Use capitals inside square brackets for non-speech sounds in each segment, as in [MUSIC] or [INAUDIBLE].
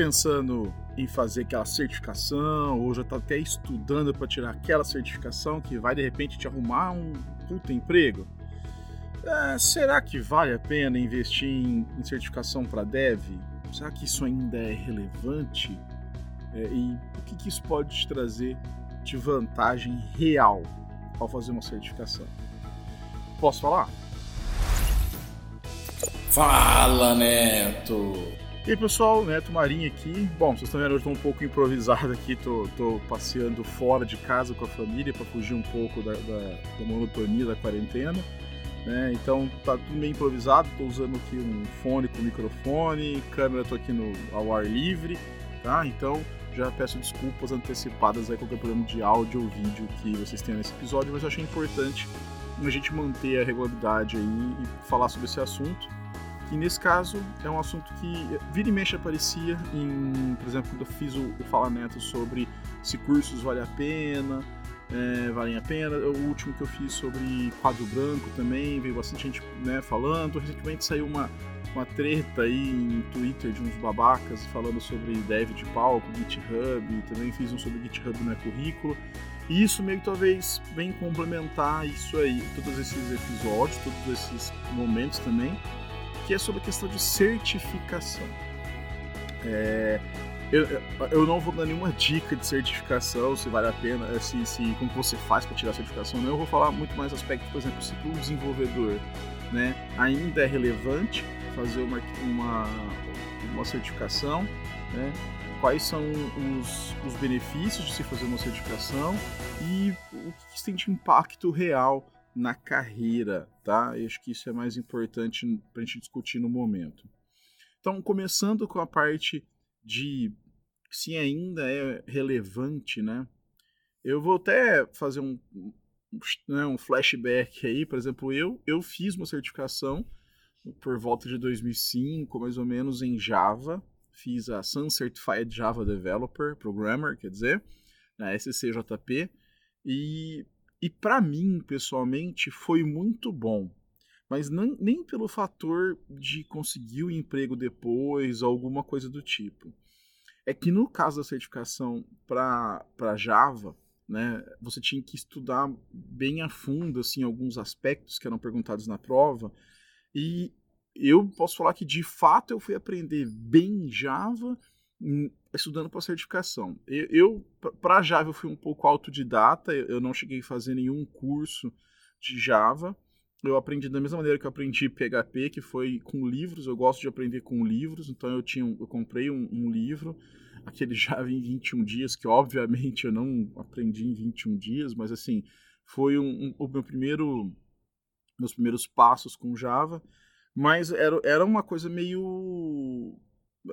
pensando em fazer aquela certificação ou já está até estudando para tirar aquela certificação que vai de repente te arrumar um puta emprego? É, será que vale a pena investir em, em certificação para dev? Será que isso ainda é relevante? É, e o que, que isso pode te trazer de vantagem real ao fazer uma certificação? Posso falar? Fala, Neto! E aí, pessoal, Neto Marinho aqui. Bom, vocês estão vendo, eu estou um pouco improvisado aqui, tô, tô, passeando fora de casa com a família para fugir um pouco da, da, da, monotonia da quarentena. Né? Então tá tudo meio improvisado, estou usando aqui um fone com microfone, câmera estou aqui no, ao ar livre, tá? Então já peço desculpas antecipadas aí qualquer problema de áudio ou vídeo que vocês tenham nesse episódio, mas eu achei importante a gente manter a regularidade aí e falar sobre esse assunto que nesse caso é um assunto que vira e mexe aparecia em, por exemplo, quando eu fiz o, o Fala Neto sobre se cursos valem a pena, é, valem a pena. O último que eu fiz sobre quadro branco também, veio bastante gente né, falando. Recentemente saiu uma, uma treta aí em Twitter de uns babacas falando sobre dev de palco, GitHub, também fiz um sobre GitHub no currículo. E isso meio que talvez vem complementar isso aí, todos esses episódios, todos esses momentos também é sobre a questão de certificação. É, eu, eu não vou dar nenhuma dica de certificação, se vale a pena, se, se como você faz para tirar a certificação, não. Eu vou falar muito mais aspectos, por exemplo, se o desenvolvedor né, ainda é relevante fazer uma, uma, uma certificação, né, quais são os, os benefícios de se fazer uma certificação e o que isso tem de impacto real na carreira, tá? Eu acho que isso é mais importante para a gente discutir no momento. Então, começando com a parte de se ainda é relevante, né? Eu vou até fazer um, né, um flashback aí, por exemplo, eu, eu fiz uma certificação por volta de 2005, mais ou menos, em Java. Fiz a Sun Certified Java Developer Programmer, quer dizer, na SCJP. E e para mim, pessoalmente, foi muito bom. Mas não, nem pelo fator de conseguir o emprego depois alguma coisa do tipo. É que no caso da certificação para Java, né, você tinha que estudar bem a fundo assim, alguns aspectos que eram perguntados na prova. E eu posso falar que de fato eu fui aprender bem Java Hum, estudando para certificação. Eu, eu para Java, eu fui um pouco autodidata, eu não cheguei a fazer nenhum curso de Java. Eu aprendi da mesma maneira que eu aprendi PHP, que foi com livros. Eu gosto de aprender com livros, então eu tinha, eu comprei um, um livro, aquele [LAUGHS] Java em 21 dias, que obviamente eu não aprendi em 21 dias, mas assim foi um, um, o meu primeiro, meus primeiros passos com Java. Mas era, era uma coisa meio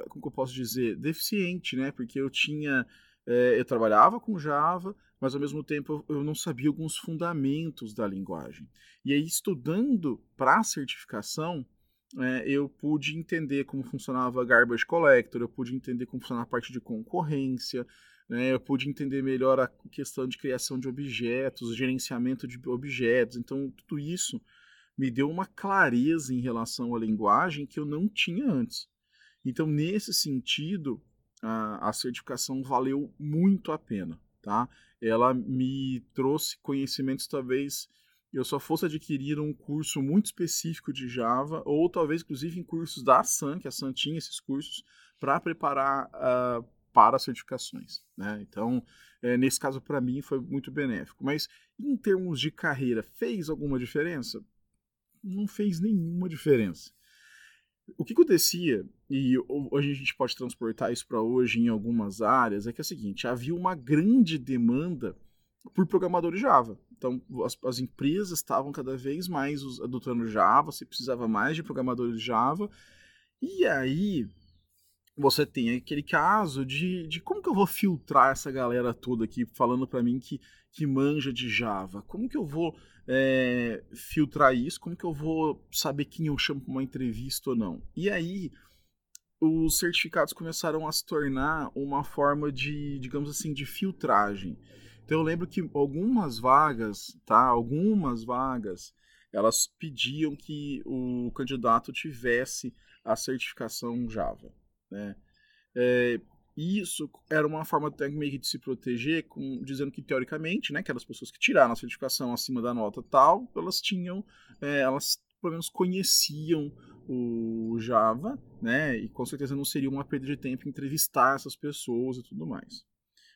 como que eu posso dizer, deficiente, né? Porque eu tinha, é, eu trabalhava com Java, mas ao mesmo tempo eu não sabia alguns fundamentos da linguagem. E aí, estudando para a certificação, é, eu pude entender como funcionava Garbage Collector, eu pude entender como funcionava a parte de concorrência, né, eu pude entender melhor a questão de criação de objetos, gerenciamento de objetos. Então, tudo isso me deu uma clareza em relação à linguagem que eu não tinha antes. Então, nesse sentido, a, a certificação valeu muito a pena, tá? Ela me trouxe conhecimentos talvez eu só fosse adquirir um curso muito específico de Java, ou talvez inclusive em cursos da Sun, que a Sun tinha esses cursos, para preparar uh, para certificações. Né? Então, é, nesse caso, para mim, foi muito benéfico. Mas, em termos de carreira, fez alguma diferença? Não fez nenhuma diferença. O que acontecia, e hoje a gente pode transportar isso para hoje em algumas áreas, é que é o seguinte: havia uma grande demanda por programadores Java. Então, as, as empresas estavam cada vez mais adotando Java, você precisava mais de programadores Java, e aí você tem aquele caso de, de como que eu vou filtrar essa galera toda aqui falando para mim que, que manja de Java? Como que eu vou é, filtrar isso? Como que eu vou saber quem eu chamo para uma entrevista ou não? E aí os certificados começaram a se tornar uma forma de, digamos assim, de filtragem. Então eu lembro que algumas vagas, tá? Algumas vagas, elas pediam que o candidato tivesse a certificação Java, né? É, isso era uma forma meio de se proteger, com, dizendo que teoricamente, né, aquelas pessoas que tiraram a certificação acima da nota tal, elas tinham, é, elas pelo menos conheciam o Java, né, e com certeza não seria uma perda de tempo entrevistar essas pessoas e tudo mais.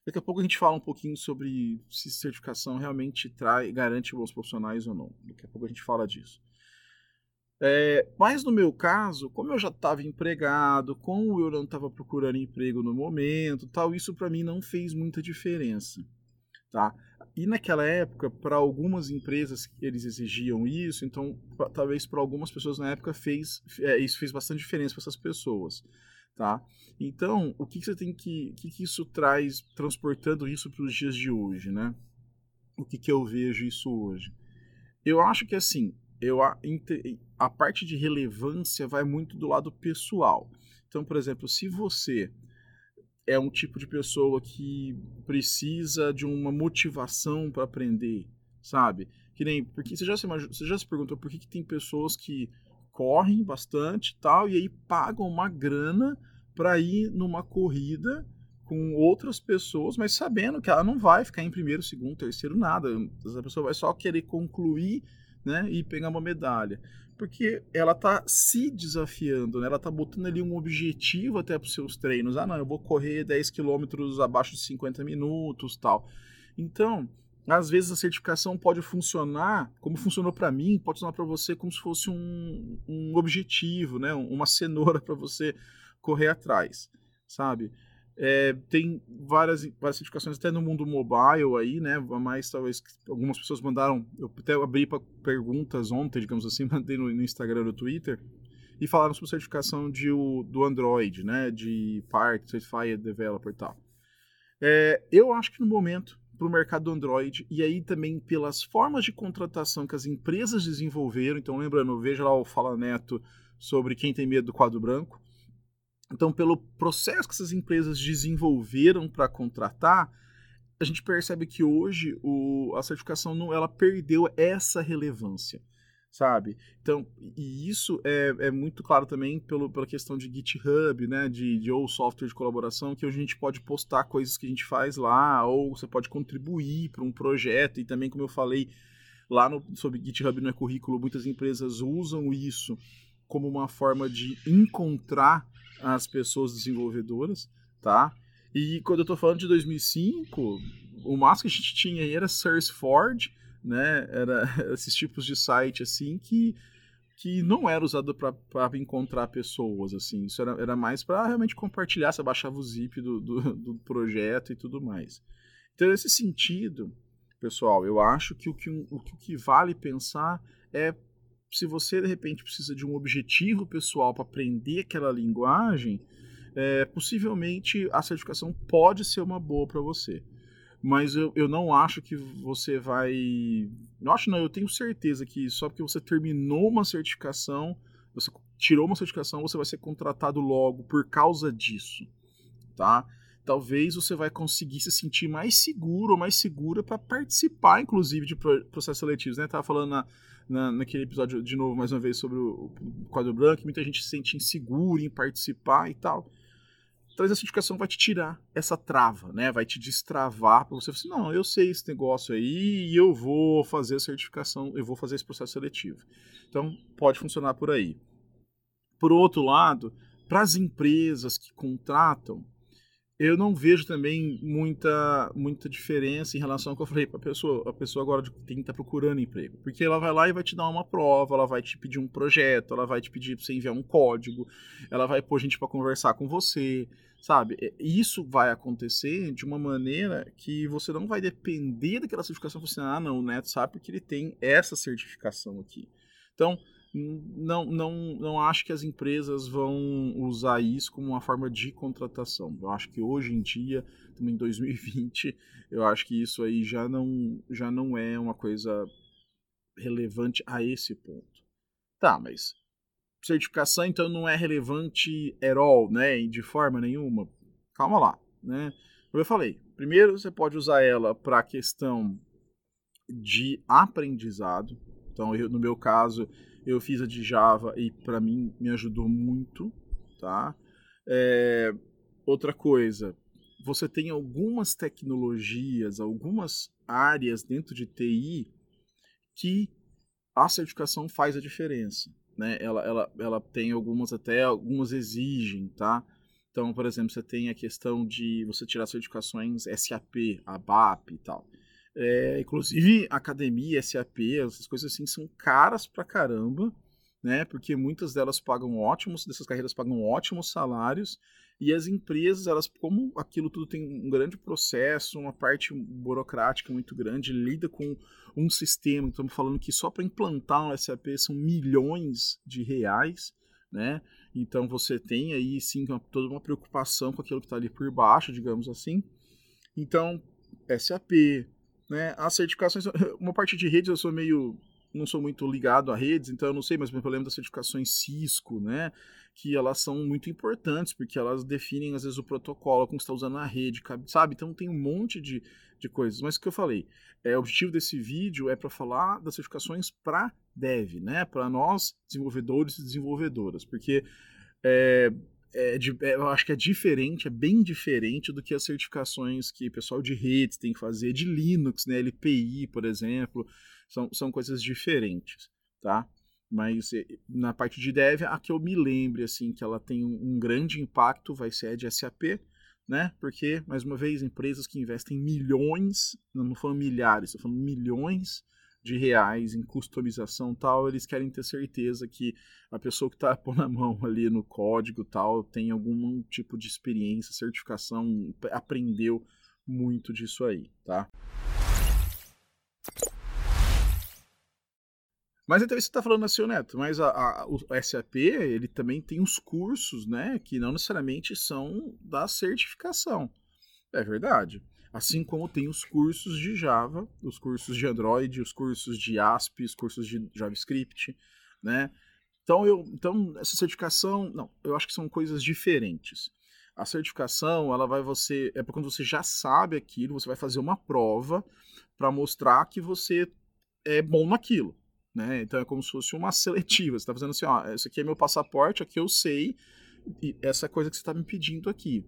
Daqui a pouco a gente fala um pouquinho sobre se certificação realmente trai, garante bons profissionais ou não. Daqui a pouco a gente fala disso. É, mas no meu caso, como eu já estava empregado, como eu não estava procurando emprego no momento, tal, isso para mim não fez muita diferença, tá? E naquela época, para algumas empresas eles exigiam isso, então pra, talvez para algumas pessoas na época fez é, isso fez bastante diferença para essas pessoas, tá? Então, o que, que você tem que, que, que isso traz transportando isso para os dias de hoje, né? O que, que eu vejo isso hoje? Eu acho que assim, eu a, a parte de relevância vai muito do lado pessoal. Então, por exemplo, se você é um tipo de pessoa que precisa de uma motivação para aprender, sabe? Que nem porque você já se, você já se perguntou por que, que tem pessoas que correm bastante tal e aí pagam uma grana para ir numa corrida com outras pessoas, mas sabendo que ela não vai ficar em primeiro, segundo, terceiro, nada. Essa pessoa vai só querer concluir né, e pegar uma medalha. Porque ela tá se desafiando, né? Ela tá botando ali um objetivo até para os seus treinos. Ah, não, eu vou correr 10 quilômetros abaixo de 50 minutos, tal. Então, às vezes a certificação pode funcionar como funcionou para mim, pode funcionar para você como se fosse um, um objetivo, né? Uma cenoura [LAUGHS] para você correr atrás, sabe? É, tem várias, várias certificações até no mundo mobile aí, né? Mas talvez algumas pessoas mandaram. Eu até abri para perguntas ontem, digamos assim, [LAUGHS] mandei no, no Instagram, no Twitter, e falaram sobre certificação de, o, do Android, né? De Park, Certified Developer e tal. É, eu acho que no momento, para o mercado do Android, e aí também pelas formas de contratação que as empresas desenvolveram, então lembrando, veja lá o Fala Neto sobre quem tem medo do quadro branco então, pelo processo que essas empresas desenvolveram para contratar, a gente percebe que hoje o, a certificação não, ela perdeu essa relevância, sabe? Então, e isso é, é muito claro também pelo, pela questão de GitHub, né, de, de ou software de colaboração, que hoje a gente pode postar coisas que a gente faz lá, ou você pode contribuir para um projeto, e também, como eu falei lá no, sobre GitHub no é currículo, muitas empresas usam isso como uma forma de encontrar as pessoas desenvolvedoras, tá? E quando eu tô falando de 2005, o máximo que a gente tinha aí era SourceForge, né? Era [LAUGHS] esses tipos de site assim que que não era usado para encontrar pessoas, assim. Isso era, era mais para realmente compartilhar, você baixava o zip do, do, [LAUGHS] do, projeto e tudo mais. Então, nesse sentido, pessoal, eu acho que o que, o que vale pensar é se você de repente precisa de um objetivo pessoal para aprender aquela linguagem, é, possivelmente a certificação pode ser uma boa para você. Mas eu, eu não acho que você vai. Não acho, não, eu tenho certeza que só porque você terminou uma certificação, você tirou uma certificação, você vai ser contratado logo por causa disso. Tá? talvez você vai conseguir se sentir mais seguro ou mais segura para participar, inclusive, de processos seletivos. Né? Tava falando na, na, naquele episódio de novo mais uma vez sobre o, o quadro branco, muita gente se sente insegura em participar e tal. Talvez a certificação vai te tirar essa trava, né? Vai te destravar para você falar assim, não, eu sei esse negócio aí e eu vou fazer a certificação, eu vou fazer esse processo seletivo. Então, pode funcionar por aí. Por outro lado, para as empresas que contratam, eu não vejo também muita, muita diferença em relação ao que eu falei para a pessoa. A pessoa agora tem que estar tá procurando emprego. Porque ela vai lá e vai te dar uma prova, ela vai te pedir um projeto, ela vai te pedir para você enviar um código, ela vai pôr gente para conversar com você, sabe? Isso vai acontecer de uma maneira que você não vai depender daquela certificação. Você, ah, não, o Neto sabe porque ele tem essa certificação aqui. Então, não, não, não acho que as empresas vão usar isso como uma forma de contratação. Eu acho que hoje em dia, em 2020, eu acho que isso aí já não, já não é uma coisa relevante a esse ponto. Tá, mas certificação então não é relevante at all, né? De forma nenhuma. Calma lá, né? Como eu falei, primeiro você pode usar ela para a questão de aprendizado. Então, eu, no meu caso, eu fiz a de Java e para mim me ajudou muito, tá? É, outra coisa, você tem algumas tecnologias, algumas áreas dentro de TI que a certificação faz a diferença. Né? Ela, ela, ela tem algumas até, algumas exigem, tá? Então, por exemplo, você tem a questão de você tirar certificações SAP, ABAP e tal. É, inclusive, academia, SAP, essas coisas assim são caras pra caramba, né? Porque muitas delas pagam ótimos, dessas carreiras pagam ótimos salários, e as empresas, elas, como aquilo tudo tem um grande processo, uma parte burocrática muito grande, lida com um sistema, estamos falando que só para implantar um SAP são milhões de reais, né? Então você tem aí sim toda uma preocupação com aquilo que está ali por baixo, digamos assim. Então, SAP, né? As certificações, [LAUGHS] uma parte de redes eu sou meio não sou muito ligado a redes, então eu não sei, mas eu lembro das certificações Cisco, né? Que elas são muito importantes, porque elas definem, às vezes, o protocolo, como está usando a rede, sabe? Então tem um monte de, de coisas. Mas o que eu falei, é, o objetivo desse vídeo é para falar das certificações para dev, né? Para nós, desenvolvedores e desenvolvedoras, porque é, é, é, eu acho que é diferente, é bem diferente do que as certificações que o pessoal de redes tem que fazer, de Linux, né? LPI, por exemplo, são, são coisas diferentes, tá? Mas na parte de dev, a que eu me lembre, assim, que ela tem um, um grande impacto vai ser a de SAP, né? Porque, mais uma vez, empresas que investem milhões, não, não falando milhares, estou falando milhões de reais em customização tal, eles querem ter certeza que a pessoa que está [LAUGHS] pondo a mão ali no código tal tem algum tipo de experiência, certificação, aprendeu muito disso aí, tá? Mas então você está falando assim, Neto, mas a, a, o SAP, ele também tem os cursos, né, que não necessariamente são da certificação. É verdade. Assim como tem os cursos de Java, os cursos de Android, os cursos de ASP, os cursos de JavaScript, né? Então, eu, então essa certificação, não, eu acho que são coisas diferentes. A certificação, ela vai você, é quando você já sabe aquilo, você vai fazer uma prova para mostrar que você é bom naquilo. Né? Então é como se fosse uma seletiva. Você está fazendo assim, ó, esse aqui é meu passaporte, aqui eu sei essa coisa que você está me pedindo aqui.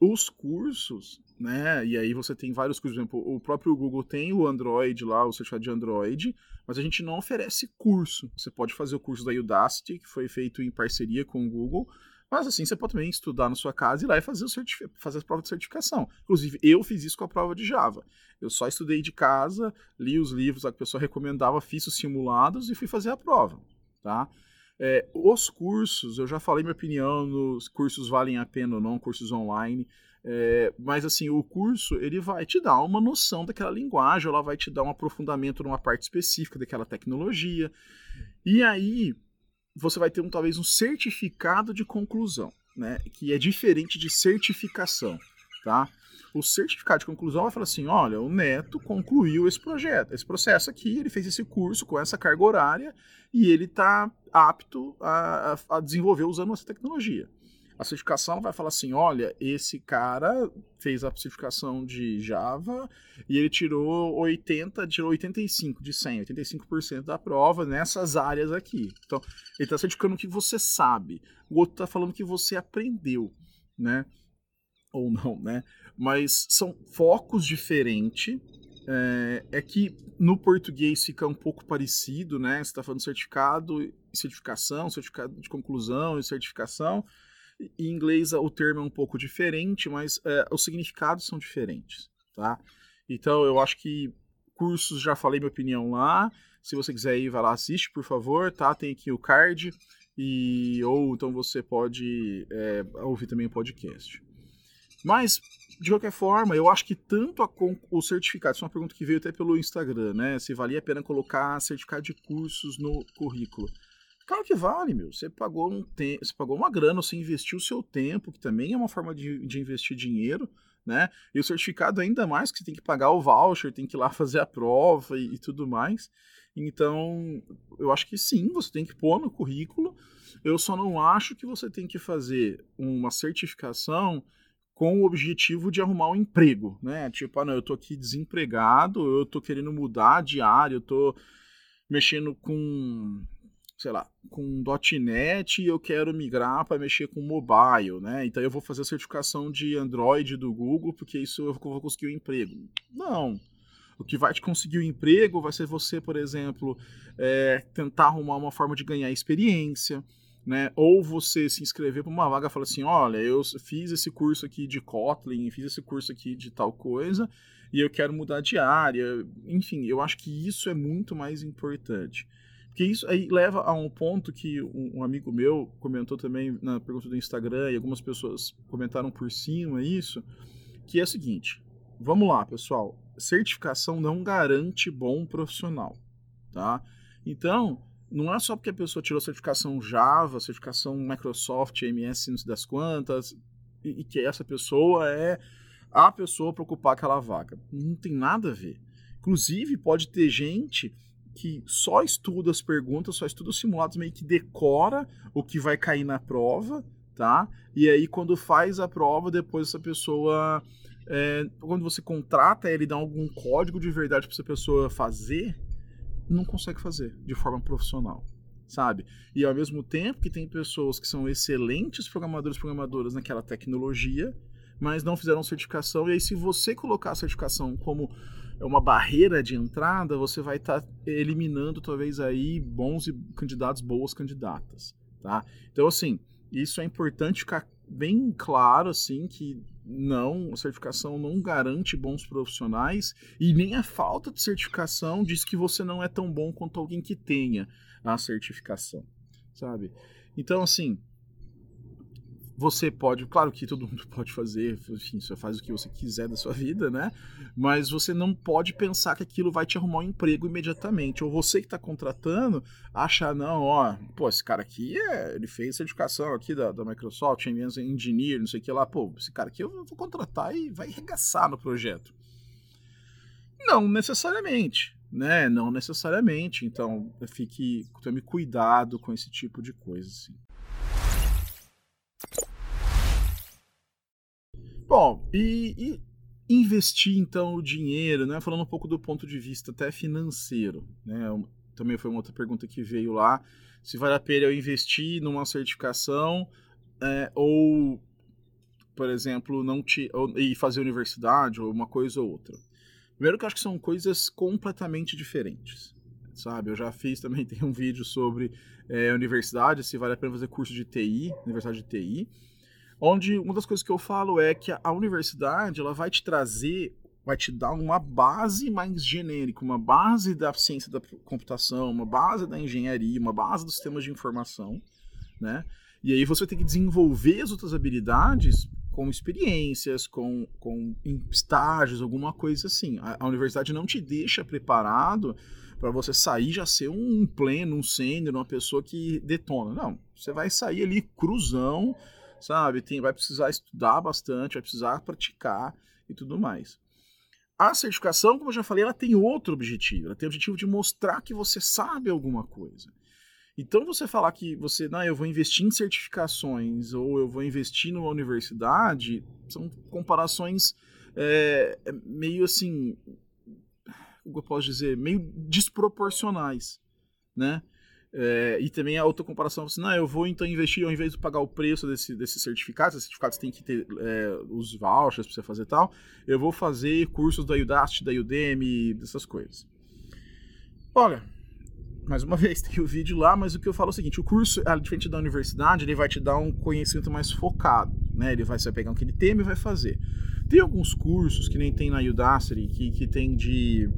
Os cursos, né? E aí você tem vários cursos, por exemplo, o próprio Google tem o Android lá, o certificado de Android, mas a gente não oferece curso. Você pode fazer o curso da Udacity, que foi feito em parceria com o Google, mas assim, você pode também estudar na sua casa e ir lá e fazer, o fazer as provas de certificação. Inclusive, eu fiz isso com a prova de Java. Eu só estudei de casa, li os livros que a pessoa recomendava, fiz os simulados e fui fazer a prova, tá? É, os cursos, eu já falei minha opinião, nos cursos valem a pena ou não, cursos online. É, mas assim, o curso ele vai te dar uma noção daquela linguagem, ela vai te dar um aprofundamento numa parte específica daquela tecnologia. E aí, você vai ter um, talvez um certificado de conclusão, né? Que é diferente de certificação, tá? O certificado de conclusão vai falar assim: olha, o Neto concluiu esse projeto, esse processo aqui, ele fez esse curso com essa carga horária e ele está apto a, a desenvolver usando essa tecnologia. A certificação vai falar assim: olha, esse cara fez a certificação de Java e ele tirou 80, tirou 85 de 100, 85% da prova nessas áreas aqui. Então, ele está certificando o que você sabe. O outro está falando que você aprendeu, né? Ou não, né? Mas são focos diferentes. É, é que no português fica um pouco parecido, né? Você está falando certificado certificação, certificado de conclusão e certificação. Em inglês o termo é um pouco diferente, mas é, os significados são diferentes, tá? Então eu acho que cursos, já falei minha opinião lá. Se você quiser ir, vai lá, assiste, por favor, tá? Tem aqui o card. E, ou então você pode é, ouvir também o podcast. Mas, de qualquer forma, eu acho que tanto a, o certificado, isso é uma pergunta que veio até pelo Instagram, né? Se valia a pena colocar certificado de cursos no currículo. Claro que vale, meu. Você pagou um tempo, você pagou uma grana, você investiu o seu tempo, que também é uma forma de, de investir dinheiro, né? E o certificado ainda mais, que você tem que pagar o voucher, tem que ir lá [LAUGHS] fazer a prova e, e tudo mais. Então, eu acho que sim, você tem que pôr no currículo. Eu só não acho que você tem que fazer uma certificação com o objetivo de arrumar um emprego, né? Tipo, ah, não, eu tô aqui desempregado, eu tô querendo mudar de área, eu tô mexendo com sei lá, com .NET e eu quero migrar para mexer com mobile, né? Então eu vou fazer a certificação de Android do Google porque isso eu vou conseguir um emprego. Não. O que vai te conseguir o um emprego vai ser você, por exemplo, é, tentar arrumar uma forma de ganhar experiência, né? Ou você se inscrever para uma vaga e falar assim, olha, eu fiz esse curso aqui de Kotlin, fiz esse curso aqui de tal coisa e eu quero mudar de área. Enfim, eu acho que isso é muito mais importante. Porque isso aí leva a um ponto que um, amigo meu comentou também na pergunta do Instagram e algumas pessoas comentaram por cima isso, que é o seguinte: vamos lá, pessoal, certificação não garante bom profissional, tá? Então, não é só porque a pessoa tirou certificação Java, certificação Microsoft, MS, não sei das quantas, e, e que essa pessoa é a pessoa para ocupar aquela vaga. Não tem nada a ver. Inclusive, pode ter gente que só estuda as perguntas, só estuda os simulados, meio que decora o que vai cair na prova, tá? E aí, quando faz a prova, depois essa pessoa. É, quando você contrata ele, dá algum código de verdade para essa pessoa fazer, não consegue fazer de forma profissional, sabe? E ao mesmo tempo que tem pessoas que são excelentes programadores e programadoras naquela tecnologia, mas não fizeram certificação, e aí se você colocar a certificação como uma barreira de entrada, você vai estar tá eliminando talvez aí bons candidatos, boas candidatas, tá? Então assim, isso é importante ficar bem claro assim que não, a certificação não garante bons profissionais e nem a falta de certificação diz que você não é tão bom quanto alguém que tenha a certificação, sabe? Então assim, você pode, claro que todo mundo [LAUGHS] pode fazer, enfim, você faz o que você quiser da sua vida, né? Mas você não pode pensar que aquilo vai te arrumar um emprego imediatamente. Ou você que está contratando, achar, não, ó, pô, esse cara aqui, é, ele fez certificação aqui da, da Microsoft, Engineer, não sei o que lá, pô, esse cara aqui eu vou contratar e vai arregaçar no projeto. Não necessariamente, né? Não necessariamente. Então, fique, tome cuidado com esse tipo de coisa, assim. Bom, e, e, investir então o dinheiro, né? Falando um pouco do ponto de vista até financeiro, né? Também foi uma outra pergunta que veio lá. Se vale a pena eu investir numa certificação é, ou, por exemplo, não te, ou, e fazer universidade ou uma coisa ou outra. Primeiro que eu acho que são coisas completamente diferentes, sabe? Eu já fiz também, [LAUGHS] tem um vídeo sobre é, universidade, se vale a pena fazer curso de TI, universidade de TI onde uma das coisas que eu falo é que a universidade ela vai te trazer, vai te dar uma base mais genérica, uma base da ciência da computação, uma base da engenharia, uma base dos sistemas de informação, né? E aí você tem que desenvolver as outras habilidades com experiências, com, com estágios, alguma coisa assim. A, a universidade não te deixa preparado para você sair já ser um pleno, um sênior, uma pessoa que detona. Não, você vai sair ali cruzão, sabe? Tem, vai precisar estudar bastante, vai precisar praticar e tudo mais. A certificação, como eu já falei, ela tem outro objetivo. Ela tem o objetivo de mostrar que você sabe alguma coisa. Então, você falar que você, não, eu vou investir em certificações ou eu vou investir numa universidade, são comparações é, meio assim, eu posso dizer, meio desproporcionais, né? É, e também a outra comparação, assim, não, eu vou então investir, ao invés de pagar o preço desse, desses certificados, esses certificados tem que ter é, os vouchers para você fazer tal, eu vou fazer cursos da Udacity, da Udemy, dessas coisas. Olha, mais uma [LAUGHS] vez, tem o vídeo lá, mas o que eu falo é o seguinte, o curso, diferente da universidade, ele vai te dar um conhecimento mais focado, né? Ele vai, você vai pegar o que ele tema e vai fazer. Tem alguns cursos que nem tem na Udacity, que, que tem de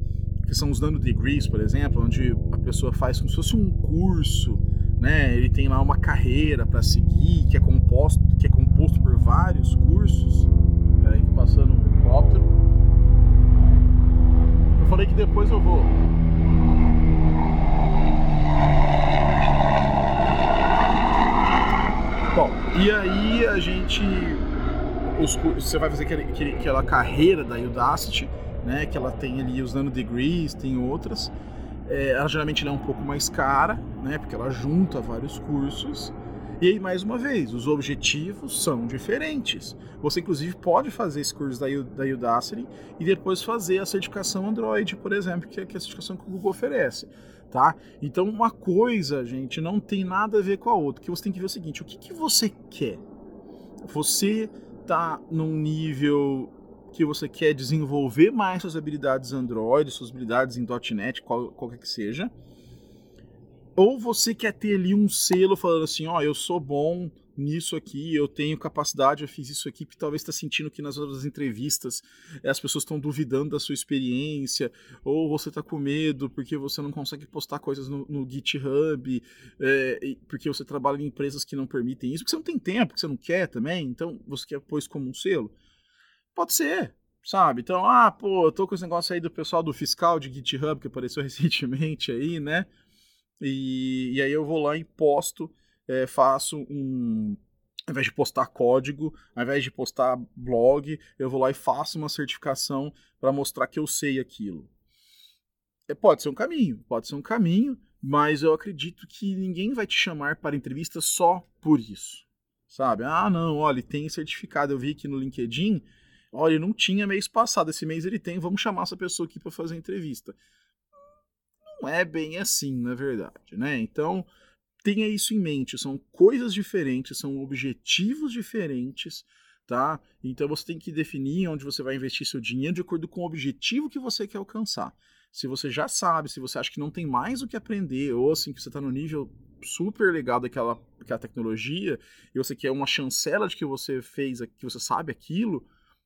que são os nano degrees, por exemplo, onde a pessoa faz como se fosse um curso, né? Ele tem lá uma carreira para seguir, que é composto, que é composto por vários cursos. Peraí, tô passando um helicóptero. Eu falei que depois eu vou. Bom, e aí a gente. Os, você vai fazer aquele, aquele, aquela carreira da Udacity né? Que ela tem ali os nanodegrees, tem outras. É, ela geralmente é um pouco mais cara, né? Porque ela junta vários cursos. E aí, mais uma vez, os objetivos são diferentes. Você, inclusive, pode fazer esse curso da, da Udacity e depois fazer a certificação Android, por exemplo, que é, que é a certificação que o Google oferece. Tá? Então, uma coisa, gente, não tem nada a ver com a outra. Que você tem que ver o seguinte: o que, que você quer? Você tá num nível que você quer desenvolver mais suas habilidades Android, suas habilidades em .NET, qual, qualquer que seja, ou você quer ter ali um selo falando assim, ó, oh, eu sou bom nisso aqui, eu tenho capacidade, eu fiz isso aqui, que talvez está sentindo que nas outras entrevistas eh, as pessoas estão duvidando da sua experiência, ou você está com medo porque você não consegue postar coisas no, no GitHub, é, porque você trabalha em empresas que não permitem isso, porque você não tem tempo, que você não quer também, então você quer pôr isso como um selo. Pode ser, sabe? Então, ah, pô, eu tô com esse negócio aí do pessoal do fiscal de GitHub que apareceu [LAUGHS] recentemente aí, né? E, e aí eu vou lá e posto, é, faço um. Ao invés de postar código, ao invés de postar blog, eu vou lá e faço uma certificação para mostrar que eu sei aquilo. É, pode ser um caminho, pode ser um caminho, mas eu acredito que ninguém vai te chamar para entrevista só por isso. Sabe? Ah, não, olha, tem certificado. Eu vi aqui no LinkedIn Olha, não tinha mês passado, esse mês ele tem, vamos chamar essa pessoa aqui para fazer entrevista. Não é bem assim, na verdade, né? Então, tenha isso em mente, são coisas diferentes, são objetivos diferentes, tá? Então você tem que definir onde você vai investir seu dinheiro de acordo com o objetivo que você quer alcançar. Se você já sabe, se você acha que não tem mais o que aprender, ou assim, que você está no nível super legal daquela, daquela tecnologia, e você quer uma chancela de que você fez, que você sabe aquilo,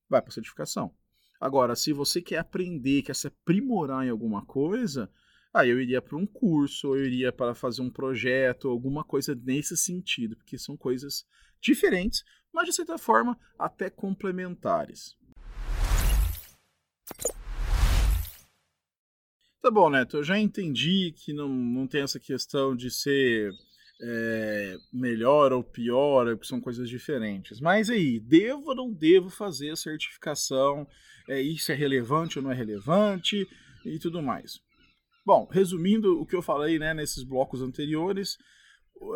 vai para certificação. Agora, se você quer aprender, quer se aprimorar em alguma coisa, aí eu iria para um curso, ou eu iria para fazer um projeto, alguma coisa nesse sentido, porque são coisas diferentes, mas de certa forma até complementares. Tá bom, Neto, eu já entendi que não, não tem essa questão de ser é, melhor ou pior, porque são coisas diferentes. Mas aí, devo ou não devo fazer a certificação? É, isso é relevante ou não é relevante? E tudo mais. Bom, resumindo o que eu falei né, nesses blocos anteriores,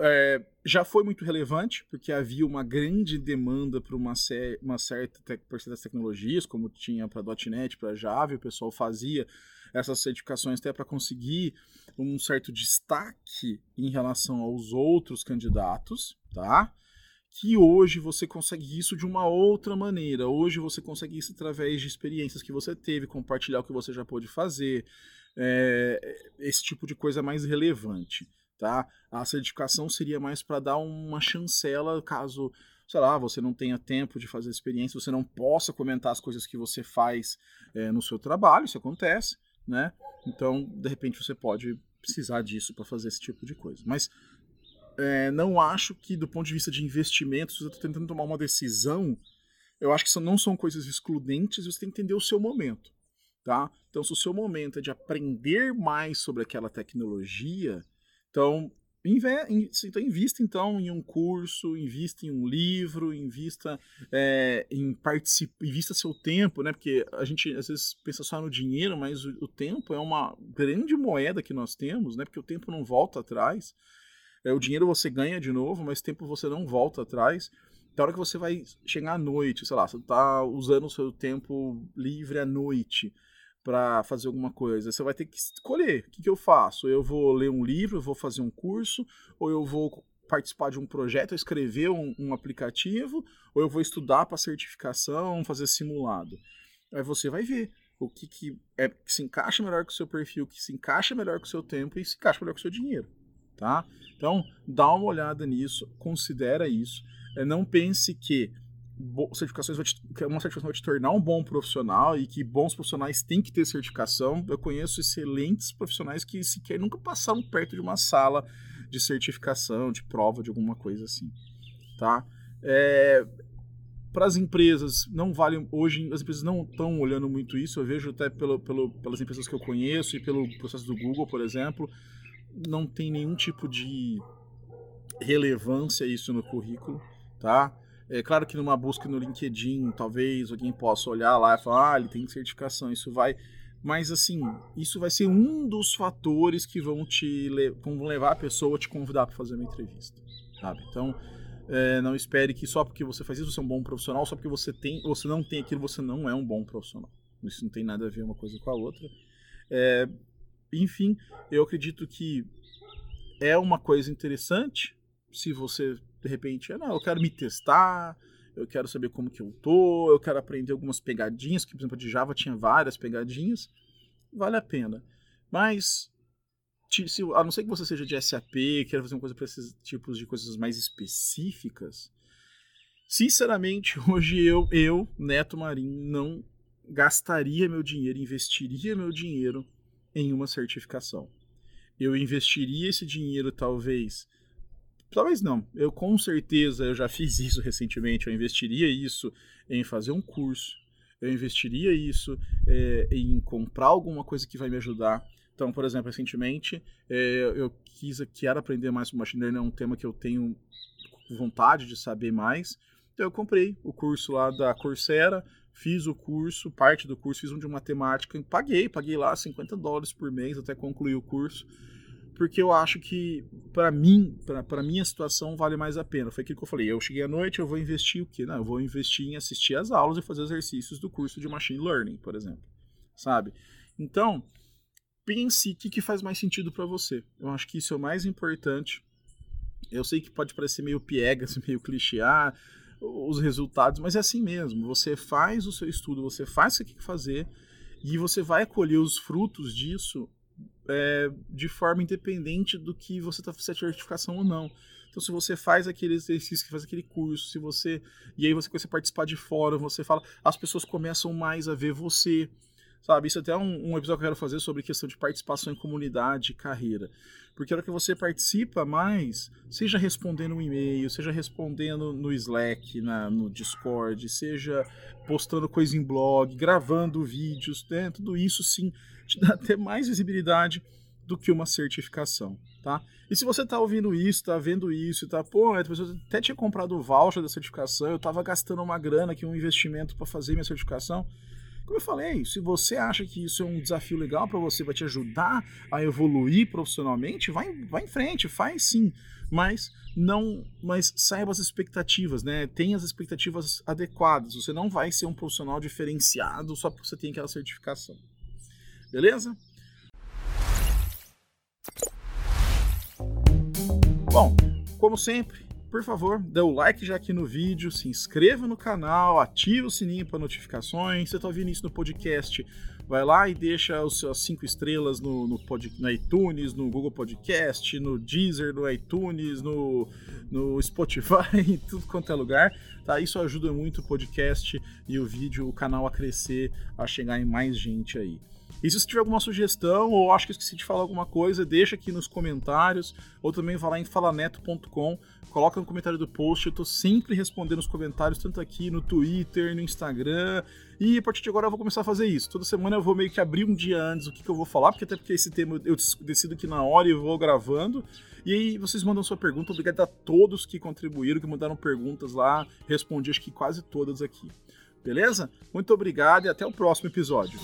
é, já foi muito relevante, porque havia uma grande demanda para uma, uma certa te das tecnologias, como tinha para .NET, para Java, o pessoal fazia essas certificações até para conseguir um certo destaque em relação aos outros candidatos, tá? Que hoje você consegue isso de uma outra maneira. Hoje você consegue isso através de experiências que você teve, compartilhar o que você já pôde fazer, é, esse tipo de coisa mais relevante, tá? A certificação seria mais para dar uma chancela caso sei lá, você não tenha tempo de fazer experiência, você não possa comentar as coisas que você faz é, no seu trabalho, isso acontece, né? Então, de repente, você pode precisar disso para fazer esse tipo de coisa. Mas é, não acho que, do ponto de vista de investimento, se você está tentando tomar uma decisão, eu acho que não são coisas excludentes, você tem que entender o seu momento. Tá? Então, se o seu momento é de aprender mais sobre aquela tecnologia, então então, invista então em um curso, invista em um livro, invista é, em participar, invista seu tempo, né? Porque a gente às vezes pensa só no dinheiro, mas o, o, tempo é uma grande moeda que nós temos, né? Porque o tempo não volta atrás. É, o dinheiro você ganha de novo, mas tempo você não volta atrás. Então, a hora que você vai chegar à noite, sei lá, você está usando o seu tempo livre à noite para fazer alguma coisa. Você vai ter que escolher o que, que eu faço. Eu vou ler um livro, eu vou fazer um curso, ou eu vou participar de um projeto, escrever um, um aplicativo, ou eu vou estudar para certificação, fazer simulado. Aí você vai ver o que, que, é, que se encaixa melhor com o seu perfil, que se encaixa melhor com o seu tempo e se encaixa melhor com o seu dinheiro. Tá? Então, dá uma olhada nisso, considera isso. É, não pense que certificações vai te, uma certificação vai te tornar um bom profissional e que bons profissionais têm que ter certificação. Eu conheço excelentes profissionais que sequer nunca passaram perto de uma sala de certificação, de prova, de alguma coisa assim, tá? É, para as empresas não vale hoje as empresas não estão olhando muito isso eu vejo até pelo, pelo, pelas empresas que eu conheço e pelo processo do Google por exemplo não tem nenhum tipo de relevância isso no currículo tá é claro que numa busca no LinkedIn, talvez alguém possa olhar lá e falar, ah, ele tem certificação, isso vai Mas assim, isso vai ser um dos fatores que vão te vão levar a pessoa a te convidar para fazer uma entrevista, sabe? Então, é, não espere que só porque você faz isso você é um bom profissional, só porque você tem, você não tem aquilo, você não é um bom profissional. Isso não tem nada a ver uma coisa com a outra. É, enfim, eu acredito que é uma coisa interessante se você de repente, não, eu quero me testar, eu quero saber como que eu tô, eu quero aprender algumas pegadinhas, que por exemplo de Java tinha várias pegadinhas, vale a pena. Mas, se, a não ser que você seja de SAP, queira fazer uma coisa para esses tipos de coisas mais específicas, sinceramente, [LAUGHS] hoje eu, eu, Neto Marim, não gastaria meu dinheiro, investiria meu dinheiro em uma certificação. Eu investiria esse dinheiro, talvez, Talvez não. Eu com certeza eu já fiz isso recentemente. Eu investiria isso em fazer um curso. Eu investiria isso é, em comprar alguma coisa que vai me ajudar. Então, por exemplo, recentemente é, eu quis quero aprender mais sobre machine learning. É um tema que eu tenho vontade de saber mais. Então eu comprei o curso lá da Coursera, fiz o curso, parte do curso, fiz um de matemática, paguei, paguei lá 50 dólares por mês até concluir o curso porque eu acho que para mim, para minha situação vale mais a pena. Foi aquilo que eu falei, eu cheguei à noite, eu vou investir o quê? Não, eu vou investir em assistir as aulas e fazer exercícios do curso de machine learning, por exemplo. Sabe? Então, pense o que, que faz mais sentido para você. Eu acho que isso é o mais importante. Eu sei que pode parecer meio piegas, [LAUGHS] meio clichê, ah, os resultados, mas é assim mesmo. Você faz o seu estudo, você faz o que tem que fazer e você vai colher os frutos disso é, de forma independente do que você está fazendo certificação ou não. Então, se você faz aquele exercício, faz aquele curso, se você. E aí você começa a participar de fora, você fala, as pessoas começam mais a ver você. Sabe? Isso é até um, um episódio que eu quero fazer sobre questão de participação em comunidade e carreira. Porque a hora que você participa mais, seja respondendo um e-mail, seja respondendo no Slack, na, no Discord, seja postando coisa em blog, gravando vídeos, né? tudo isso sim te dá até mais visibilidade do que uma certificação, tá? E se você está ouvindo isso, está vendo isso, tá, pô, eu até tinha comprado o voucher da certificação, eu estava gastando uma grana aqui, um investimento para fazer minha certificação. Como eu falei, se você acha que isso é um desafio legal para você, vai te ajudar a evoluir profissionalmente, vai, vai em frente, faz sim. Mas não, mas saiba as expectativas, né? Tenha as expectativas adequadas. Você não vai ser um profissional diferenciado só porque você tem aquela certificação. Beleza? Bom, como sempre, por favor, dê o like já aqui no vídeo, se inscreva no canal, ative o sininho para notificações. Você está ouvindo isso no podcast? Vai lá e deixa os seus cinco estrelas no, no, pod, no iTunes, no Google Podcast, no Deezer, no iTunes, no, no Spotify, [LAUGHS] em tudo quanto é lugar. Tá? Isso ajuda muito o podcast e o vídeo, o canal a crescer, a chegar em mais gente aí. E se você tiver alguma sugestão ou acho que esqueci de falar alguma coisa, deixa aqui nos comentários ou também vá lá em falaneto.com, coloca no comentário do post, eu tô sempre respondendo os comentários, tanto aqui no Twitter, no Instagram, e a partir de agora eu vou começar a fazer isso. Toda semana eu vou meio que abrir um dia antes o que, que eu vou falar, porque até porque esse tema eu decido aqui na hora e vou gravando. E aí vocês mandam sua pergunta, obrigado a todos que contribuíram, que mandaram perguntas lá, respondi acho que quase todas aqui. Beleza? Muito obrigado e até o próximo episódio.